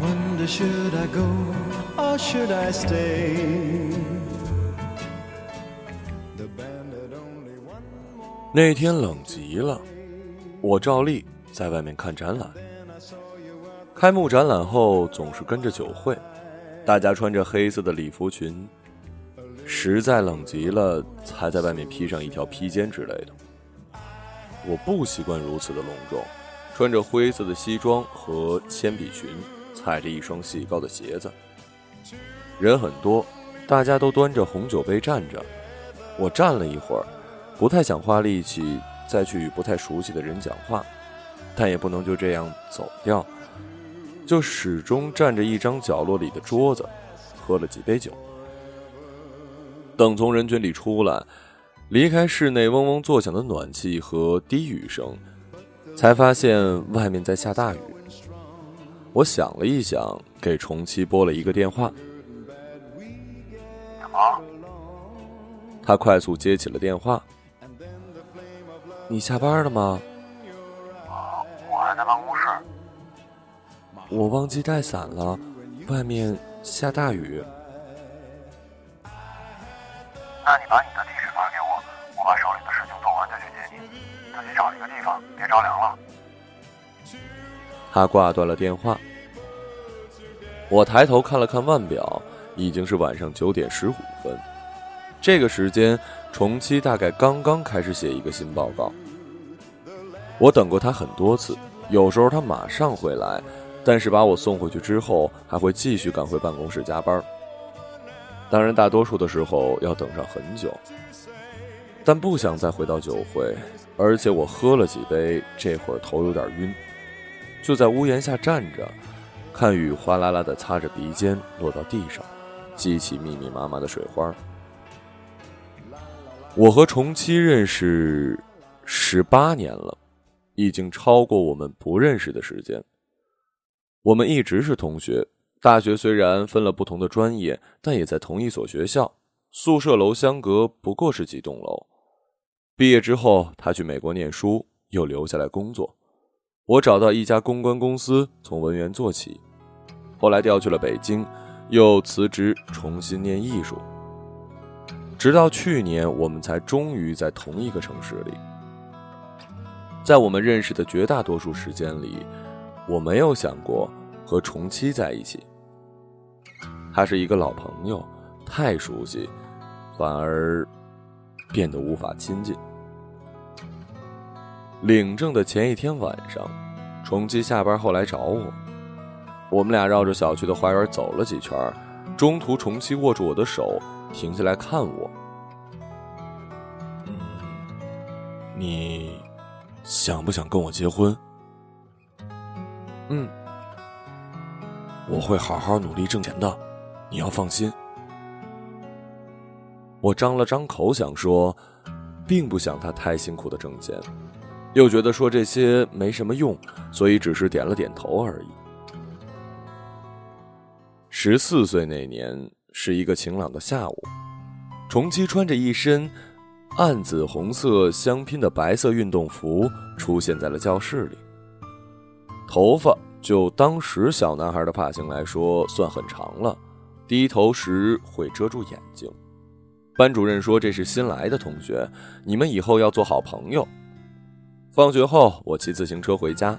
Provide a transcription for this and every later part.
wonder should I go or should I stay? The band had only one more 那天冷极了，我照例在外面看展览。开幕展览后总是跟着酒会，大家穿着黑色的礼服裙，实在冷极了才在外面披上一条披肩之类的。我不习惯如此的隆重，穿着灰色的西装和铅笔裙，踩着一双细高的鞋子。人很多，大家都端着红酒杯站着。我站了一会儿，不太想花力气再去与不太熟悉的人讲话，但也不能就这样走掉，就始终站着一张角落里的桌子，喝了几杯酒。等从人群里出来，离开室内嗡嗡作响的暖气和低语声，才发现外面在下大雨。我想了一想，给重七拨了一个电话。怎么？他快速接起了电话。你下班了吗？我还在办公室。我忘记带伞了，外面下大雨。那你把你的地址发给我，我把手里的事情做完再去接你。自己找一个地方，别着凉了。他挂断了电话。我抬头看了看腕表，已经是晚上九点十五分。这个时间，重七大概刚刚开始写一个新报告。我等过他很多次，有时候他马上会来，但是把我送回去之后，还会继续赶回办公室加班。当然，大多数的时候要等上很久。但不想再回到酒会，而且我喝了几杯，这会儿头有点晕，就在屋檐下站着，看雨哗啦啦的擦着鼻尖落到地上，激起密密麻麻的水花。我和重七认识十八年了，已经超过我们不认识的时间。我们一直是同学，大学虽然分了不同的专业，但也在同一所学校，宿舍楼相隔不过是几栋楼。毕业之后，他去美国念书，又留下来工作。我找到一家公关公司，从文员做起，后来调去了北京，又辞职重新念艺术。直到去年，我们才终于在同一个城市里。在我们认识的绝大多数时间里，我没有想过和重七在一起。他是一个老朋友，太熟悉，反而变得无法亲近。领证的前一天晚上，重七下班后来找我，我们俩绕着小区的花园走了几圈，中途重七握住我的手，停下来看我。嗯，你想不想跟我结婚？嗯，我会好好努力挣钱的，你要放心。我张了张口想说，并不想他太辛苦的挣钱。又觉得说这些没什么用，所以只是点了点头而已。十四岁那年是一个晴朗的下午，重七穿着一身暗紫红色相拼的白色运动服出现在了教室里。头发就当时小男孩的发型来说算很长了，低头时会遮住眼睛。班主任说这是新来的同学，你们以后要做好朋友。放学后，我骑自行车回家，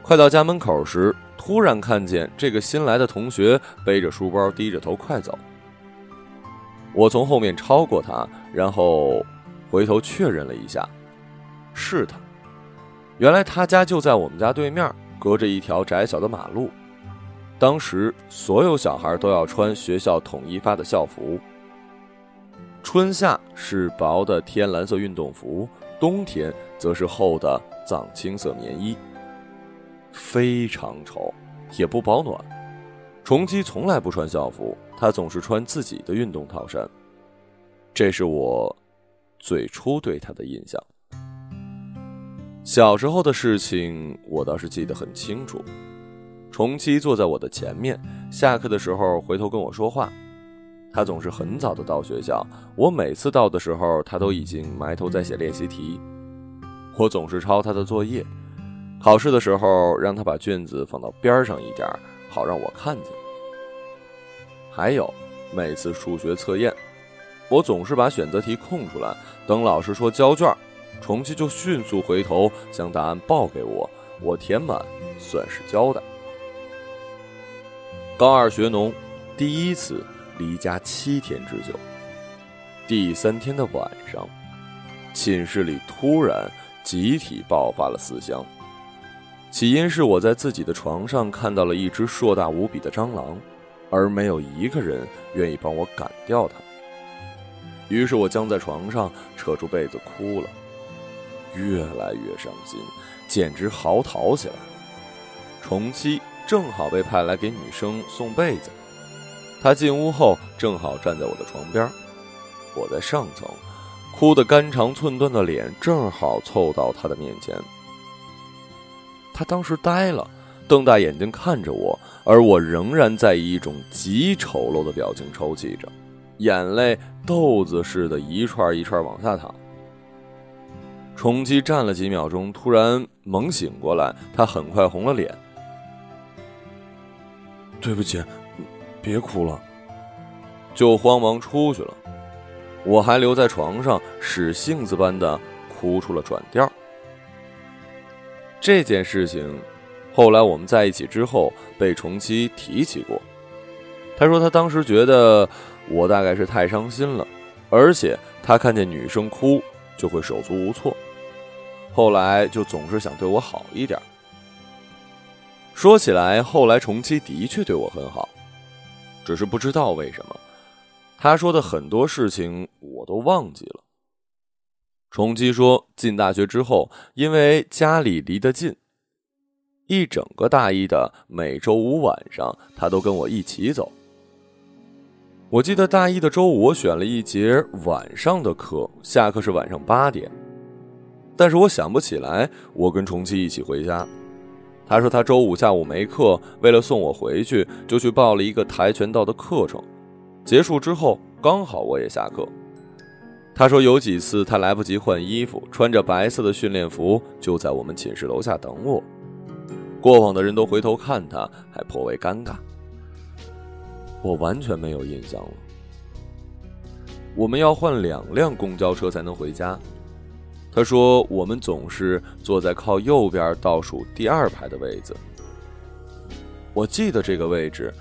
快到家门口时，突然看见这个新来的同学背着书包，低着头快走。我从后面超过他，然后回头确认了一下，是他。原来他家就在我们家对面，隔着一条窄小的马路。当时所有小孩都要穿学校统一发的校服，春夏是薄的天蓝色运动服。冬天则是厚的藏青色棉衣，非常丑，也不保暖。重七从来不穿校服，他总是穿自己的运动套衫。这是我最初对他的印象。小时候的事情我倒是记得很清楚。重七坐在我的前面，下课的时候回头跟我说话。他总是很早的到学校，我每次到的时候，他都已经埋头在写练习题。我总是抄他的作业，考试的时候让他把卷子放到边上一点，好让我看见。还有，每次数学测验，我总是把选择题空出来，等老师说交卷，重七就迅速回头将答案报给我，我填满算是交代。高二学农，第一次离家七天之久。第三天的晚上，寝室里突然集体爆发了思乡。起因是我在自己的床上看到了一只硕大无比的蟑螂。而没有一个人愿意帮我赶掉它。于是我僵在床上，扯出被子哭了，越来越伤心，简直嚎啕起来。重七正好被派来给女生送被子，他进屋后正好站在我的床边，我在上层，哭得肝肠寸断的脸正好凑到他的面前。他当时呆了。瞪大眼睛看着我，而我仍然在以一种极丑陋的表情抽泣着，眼泪豆子似的，一串一串往下淌。重七站了几秒钟，突然猛醒过来，他很快红了脸。对不起，别哭了，就慌忙出去了。我还留在床上，使性子般的哭出了转调。这件事情。后来我们在一起之后，被重七提起过。他说他当时觉得我大概是太伤心了，而且他看见女生哭就会手足无措。后来就总是想对我好一点。说起来，后来重七的确对我很好，只是不知道为什么，他说的很多事情我都忘记了。重七说，进大学之后，因为家里离得近。一整个大一的每周五晚上，他都跟我一起走。我记得大一的周五，我选了一节晚上的课，下课是晚上八点。但是我想不起来我跟重七一起回家。他说他周五下午没课，为了送我回去，就去报了一个跆拳道的课程。结束之后，刚好我也下课。他说有几次他来不及换衣服，穿着白色的训练服就在我们寝室楼下等我。过往的人都回头看他，还颇为尴尬。我完全没有印象了。我们要换两辆公交车才能回家。他说我们总是坐在靠右边倒数第二排的位子。我记得这个位置，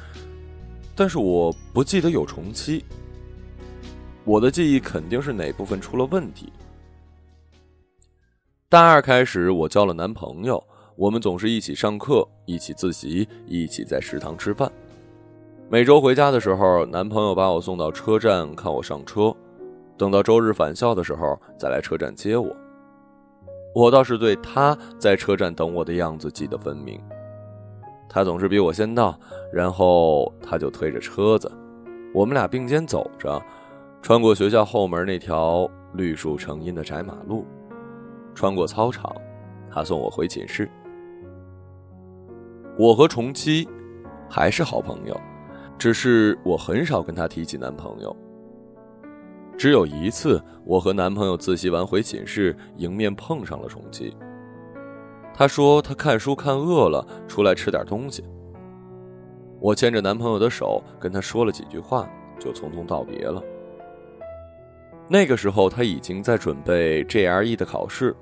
但是我不记得有重七。我的记忆肯定是哪部分出了问题。大二开始，我交了男朋友。我们总是一起上课，一起自习，一起在食堂吃饭。每周回家的时候，男朋友把我送到车站看我上车，等到周日返校的时候再来车站接我。我倒是对他在车站等我的样子记得分明。他总是比我先到，然后他就推着车子，我们俩并肩走着，穿过学校后门那条绿树成荫的窄马路，穿过操场，他送我回寝室。我和重七还是好朋友，只是我很少跟他提起男朋友。只有一次，我和男朋友自习完回寝室，迎面碰上了重七。她说她看书看饿了，出来吃点东西。我牵着男朋友的手，跟他说了几句话，就匆匆道别了。那个时候，他已经在准备 GRE 的考试。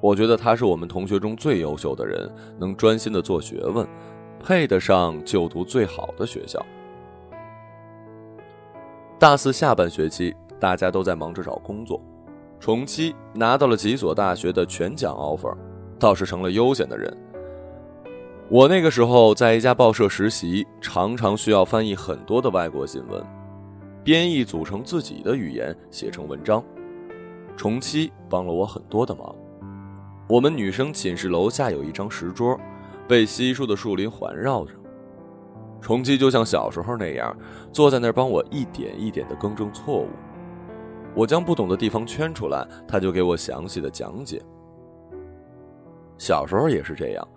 我觉得他是我们同学中最优秀的人，能专心的做学问，配得上就读最好的学校。大四下半学期，大家都在忙着找工作，重七拿到了几所大学的全奖 offer，倒是成了悠闲的人。我那个时候在一家报社实习，常常需要翻译很多的外国新闻，编译组成自己的语言写成文章，重七帮了我很多的忙。我们女生寝室楼下有一张石桌，被稀疏的树林环绕着。重七就像小时候那样，坐在那儿帮我一点一点的更正错误。我将不懂的地方圈出来，他就给我详细的讲解。小时候也是这样，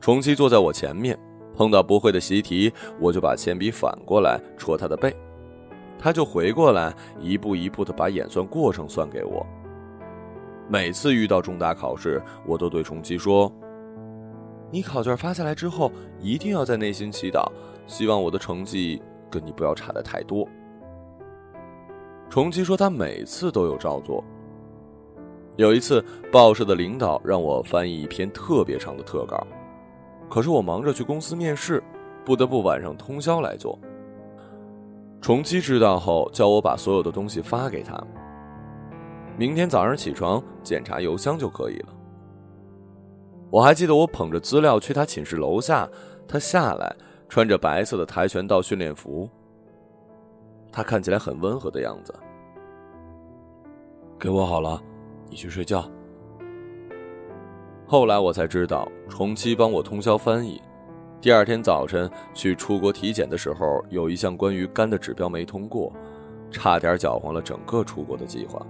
重七坐在我前面，碰到不会的习题，我就把铅笔反过来戳他的背，他就回过来一步一步的把演算过程算给我。每次遇到重大考试，我都对重七说：“你考卷发下来之后，一定要在内心祈祷，希望我的成绩跟你不要差的太多。”重七说：“他每次都有照做。有一次，报社的领导让我翻译一篇特别长的特稿，可是我忙着去公司面试，不得不晚上通宵来做。重七知道后，叫我把所有的东西发给他。”明天早上起床检查邮箱就可以了。我还记得我捧着资料去他寝室楼下，他下来穿着白色的跆拳道训练服，他看起来很温和的样子。给我好了，你去睡觉。后来我才知道，重七帮我通宵翻译。第二天早晨去出国体检的时候，有一项关于肝的指标没通过，差点搅黄了整个出国的计划。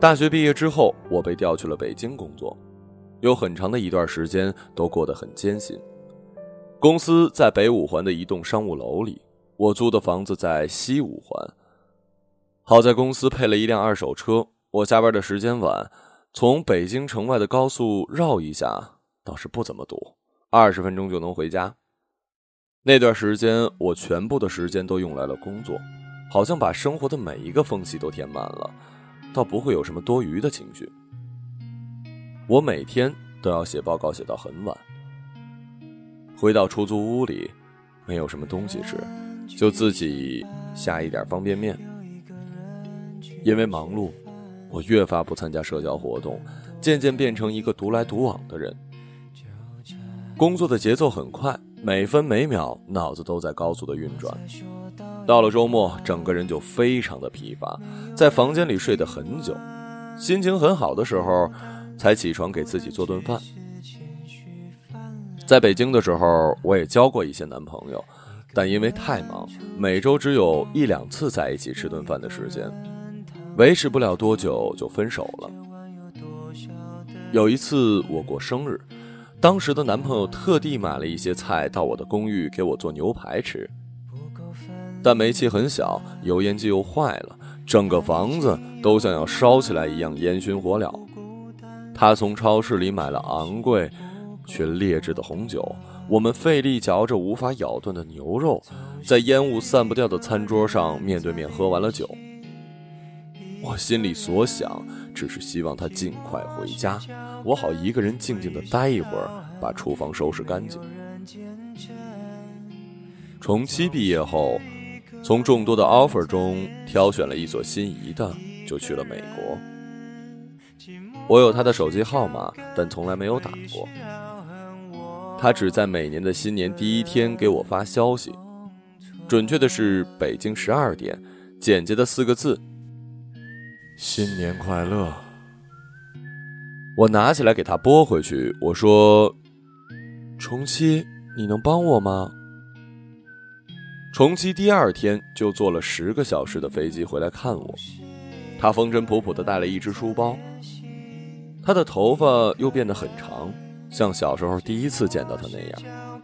大学毕业之后，我被调去了北京工作，有很长的一段时间都过得很艰辛。公司在北五环的一栋商务楼里，我租的房子在西五环。好在公司配了一辆二手车，我下班的时间晚，从北京城外的高速绕一下倒是不怎么堵，二十分钟就能回家。那段时间，我全部的时间都用来了工作，好像把生活的每一个缝隙都填满了。倒不会有什么多余的情绪。我每天都要写报告，写到很晚。回到出租屋里，没有什么东西吃，就自己下一点方便面。因为忙碌，我越发不参加社交活动，渐渐变成一个独来独往的人。工作的节奏很快，每分每秒脑子都在高速的运转。到了周末，整个人就非常的疲乏，在房间里睡得很久，心情很好的时候，才起床给自己做顿饭。在北京的时候，我也交过一些男朋友，但因为太忙，每周只有一两次在一起吃顿饭的时间，维持不了多久就分手了。有一次我过生日，当时的男朋友特地买了一些菜到我的公寓给我做牛排吃。但煤气很小，油烟机又坏了，整个房子都像要烧起来一样烟熏火燎。他从超市里买了昂贵却劣质的红酒，我们费力嚼着无法咬断的牛肉，在烟雾散不掉的餐桌上面对面喝完了酒。我心里所想只是希望他尽快回家，我好一个人静静的待一会儿，把厨房收拾干净。重七毕业后。从众多的 offer 中挑选了一所心仪的，就去了美国。我有他的手机号码，但从来没有打过。他只在每年的新年第一天给我发消息，准确的是北京十二点，简洁的四个字：“新年快乐。”我拿起来给他拨回去，我说：“重七，你能帮我吗？”重七第二天就坐了十个小时的飞机回来看我，他风尘仆仆的带了一只书包，他的头发又变得很长，像小时候第一次见到他那样，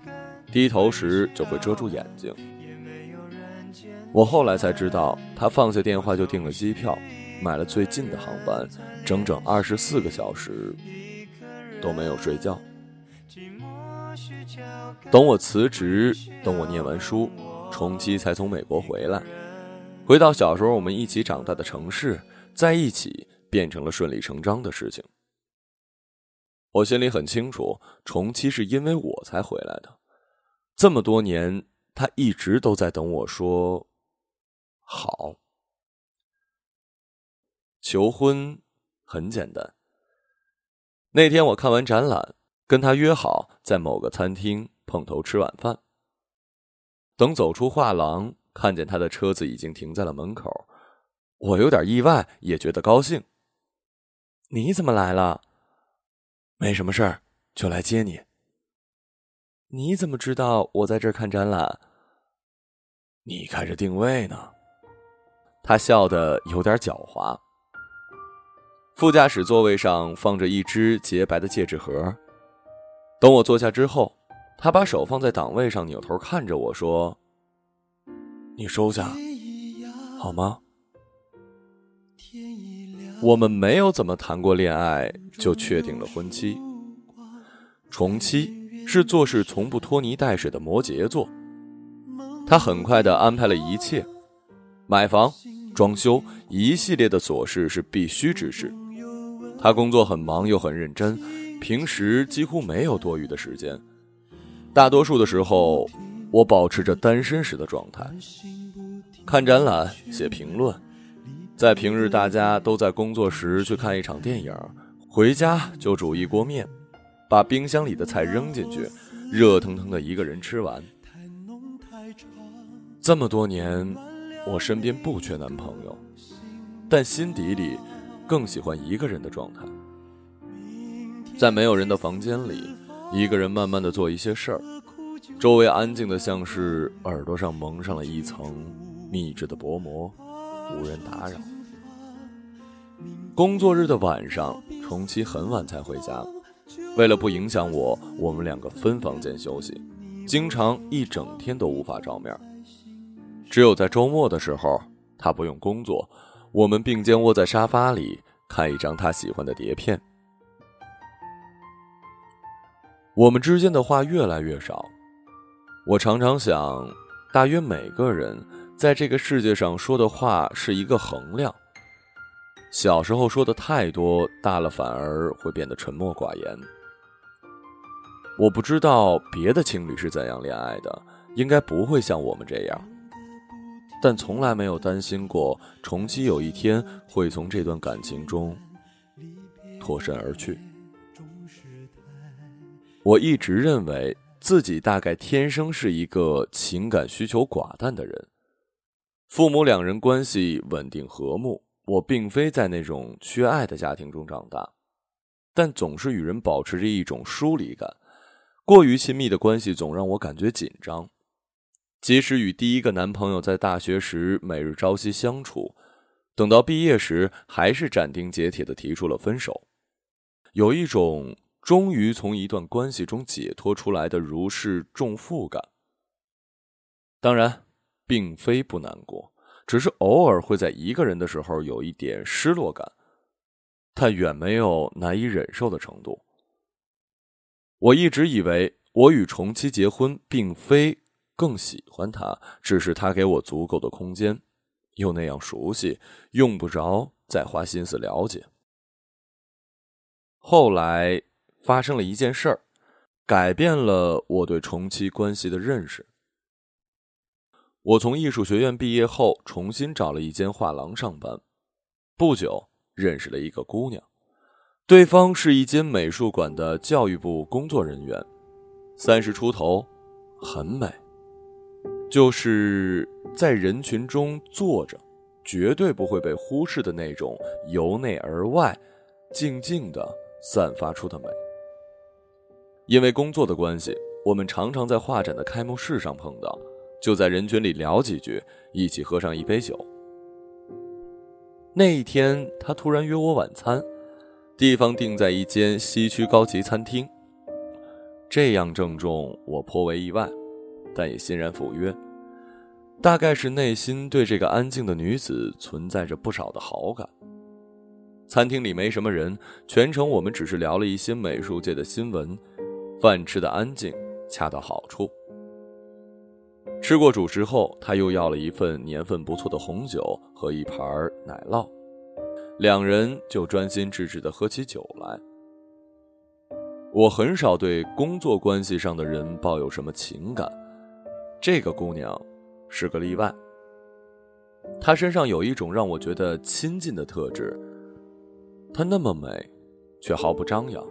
低头时就会遮住眼睛。我后来才知道，他放下电话就订了机票，买了最近的航班，整整二十四个小时都没有睡觉。等我辞职，等我念完书。重七才从美国回来，回到小时候我们一起长大的城市，在一起变成了顺理成章的事情。我心里很清楚，重七是因为我才回来的。这么多年，他一直都在等我说好。求婚很简单。那天我看完展览，跟他约好在某个餐厅碰头吃晚饭。等走出画廊，看见他的车子已经停在了门口，我有点意外，也觉得高兴。你怎么来了？没什么事儿，就来接你。你怎么知道我在这儿看展览？你开着定位呢。他笑得有点狡猾。副驾驶座位上放着一只洁白的戒指盒。等我坐下之后。他把手放在档位上，扭头看着我说：“你收下，好吗？”我们没有怎么谈过恋爱，就确定了婚期。重七是做事从不拖泥带水的摩羯座，他很快的安排了一切，买房、装修一系列的琐事是必须之事。他工作很忙又很认真，平时几乎没有多余的时间。大多数的时候，我保持着单身时的状态，看展览、写评论。在平日大家都在工作时去看一场电影，回家就煮一锅面，把冰箱里的菜扔进去，热腾腾的一个人吃完。这么多年，我身边不缺男朋友，但心底里更喜欢一个人的状态，在没有人的房间里，一个人慢慢的做一些事儿，周围安静的像是耳朵上蒙上了一层秘制的薄膜。无人打扰。工作日的晚上，重七很晚才回家。为了不影响我，我们两个分房间休息，经常一整天都无法照面。只有在周末的时候，他不用工作，我们并肩窝在沙发里看一张他喜欢的碟片。我们之间的话越来越少。我常常想，大约每个人。在这个世界上说的话是一个衡量。小时候说的太多，大了反而会变得沉默寡言。我不知道别的情侣是怎样恋爱的，应该不会像我们这样。但从来没有担心过重启有一天会从这段感情中脱身而去。我一直认为自己大概天生是一个情感需求寡淡的人。父母两人关系稳定和睦，我并非在那种缺爱的家庭中长大，但总是与人保持着一种疏离感，过于亲密的关系总让我感觉紧张。即使与第一个男朋友在大学时每日朝夕相处，等到毕业时还是斩钉截铁的提出了分手，有一种终于从一段关系中解脱出来的如释重负感。当然。并非不难过，只是偶尔会在一个人的时候有一点失落感，但远没有难以忍受的程度。我一直以为我与重七结婚，并非更喜欢他，只是他给我足够的空间，又那样熟悉，用不着再花心思了解。后来发生了一件事儿，改变了我对重七关系的认识。我从艺术学院毕业后，重新找了一间画廊上班。不久，认识了一个姑娘，对方是一间美术馆的教育部工作人员，三十出头，很美，就是在人群中坐着，绝对不会被忽视的那种，由内而外，静静的散发出的美。因为工作的关系，我们常常在画展的开幕式上碰到。就在人群里聊几句，一起喝上一杯酒。那一天，他突然约我晚餐，地方定在一间西区高级餐厅。这样郑重，我颇为意外，但也欣然赴约。大概是内心对这个安静的女子存在着不少的好感。餐厅里没什么人，全程我们只是聊了一些美术界的新闻，饭吃的安静，恰到好处。吃过主食后，他又要了一份年份不错的红酒和一盘奶酪，两人就专心致志地喝起酒来。我很少对工作关系上的人抱有什么情感，这个姑娘是个例外。她身上有一种让我觉得亲近的特质，她那么美，却毫不张扬，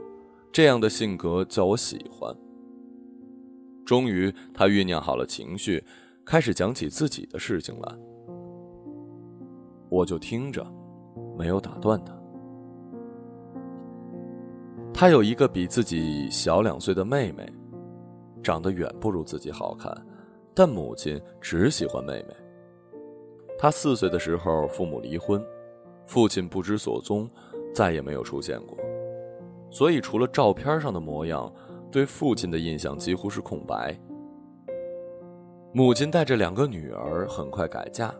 这样的性格叫我喜欢。终于，他酝酿好了情绪，开始讲起自己的事情来。我就听着，没有打断他。他有一个比自己小两岁的妹妹，长得远不如自己好看，但母亲只喜欢妹妹。他四岁的时候，父母离婚，父亲不知所踪，再也没有出现过，所以除了照片上的模样。对父亲的印象几乎是空白。母亲带着两个女儿很快改嫁，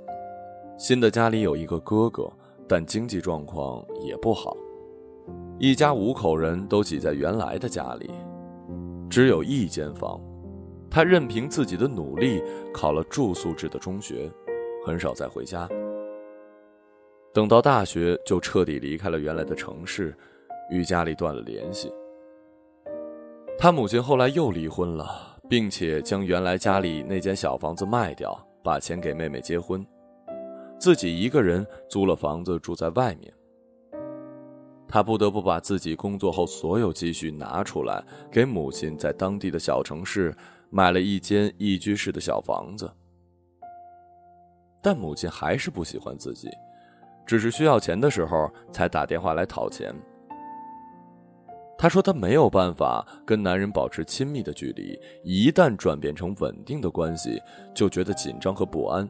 新的家里有一个哥哥，但经济状况也不好，一家五口人都挤在原来的家里，只有一间房。他任凭自己的努力考了住宿制的中学，很少再回家。等到大学，就彻底离开了原来的城市，与家里断了联系。他母亲后来又离婚了，并且将原来家里那间小房子卖掉，把钱给妹妹结婚，自己一个人租了房子住在外面。他不得不把自己工作后所有积蓄拿出来，给母亲在当地的小城市买了一间一居室的小房子。但母亲还是不喜欢自己，只是需要钱的时候才打电话来讨钱。他说他没有办法跟男人保持亲密的距离，一旦转变成稳定的关系，就觉得紧张和不安，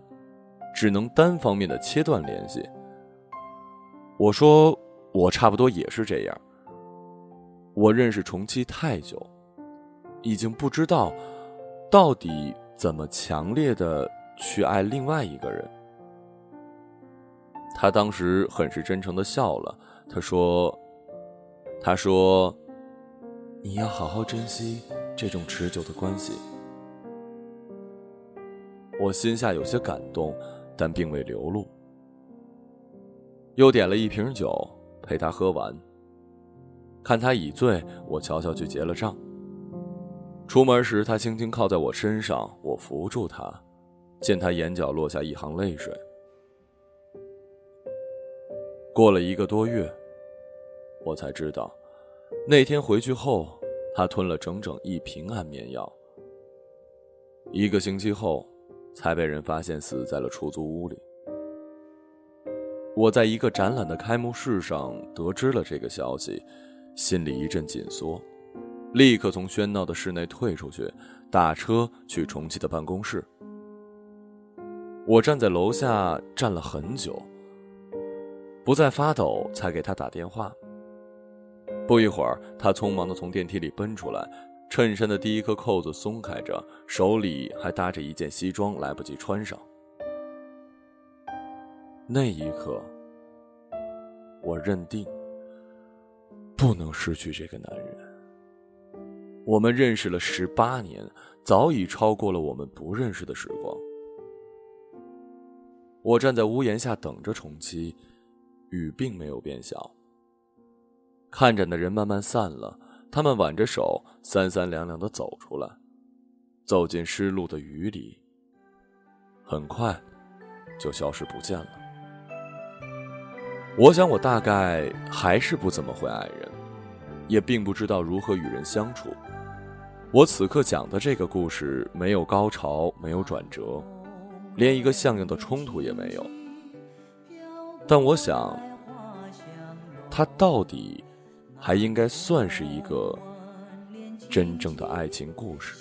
只能单方面的切断联系。我说。我差不多也是这样。我认识重七太久，已经不知道到底怎么强烈的去爱另外一个人。他当时很是真诚的笑了，他说：“他说，你要好好珍惜这种持久的关系。”我心下有些感动，但并未流露。又点了一瓶酒。陪他喝完，看他已醉，我悄悄去结了账。出门时，他轻轻靠在我身上，我扶住他，见他眼角落下一行泪水。过了一个多月，我才知道，那天回去后，他吞了整整一瓶安眠药。一个星期后，才被人发现死在了出租屋里。我在一个展览的开幕式上得知了这个消息，心里一阵紧缩，立刻从喧闹的室内退出去，打车去重启的办公室。我站在楼下站了很久，不再发抖，才给他打电话。不一会儿，他匆忙地从电梯里奔出来，衬衫的第一颗扣子松开着，手里还搭着一件西装，来不及穿上。那一刻，我认定不能失去这个男人。我们认识了十八年，早已超过了我们不认识的时光。我站在屋檐下等着重七，雨并没有变小。看着那人慢慢散了，他们挽着手，三三两两的走出来，走进湿漉的雨里，很快就消失不见了。我想，我大概还是不怎么会爱人，也并不知道如何与人相处。我此刻讲的这个故事，没有高潮，没有转折，连一个像样的冲突也没有。但我想，它到底还应该算是一个真正的爱情故事。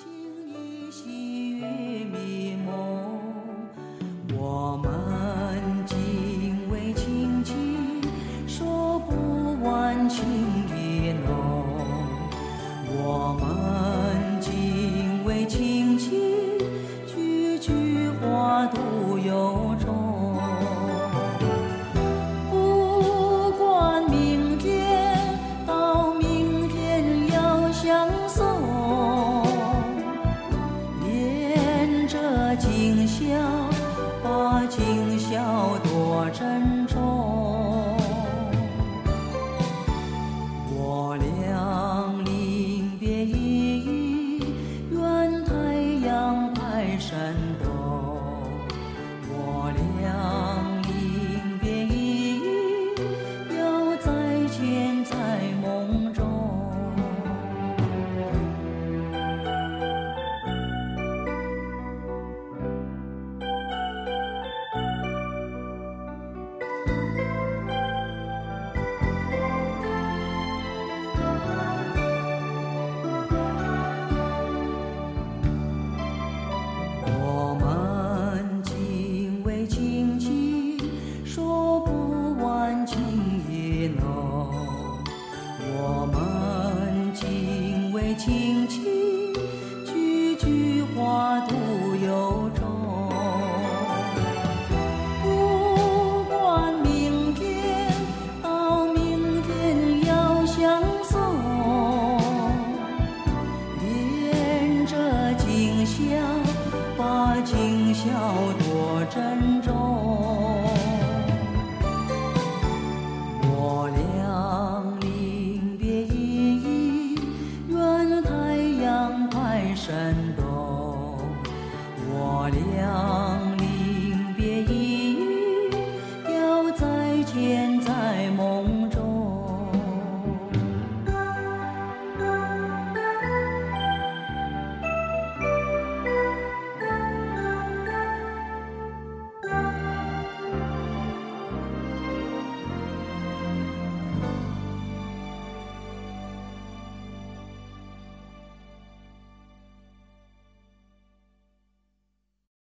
Jeremy.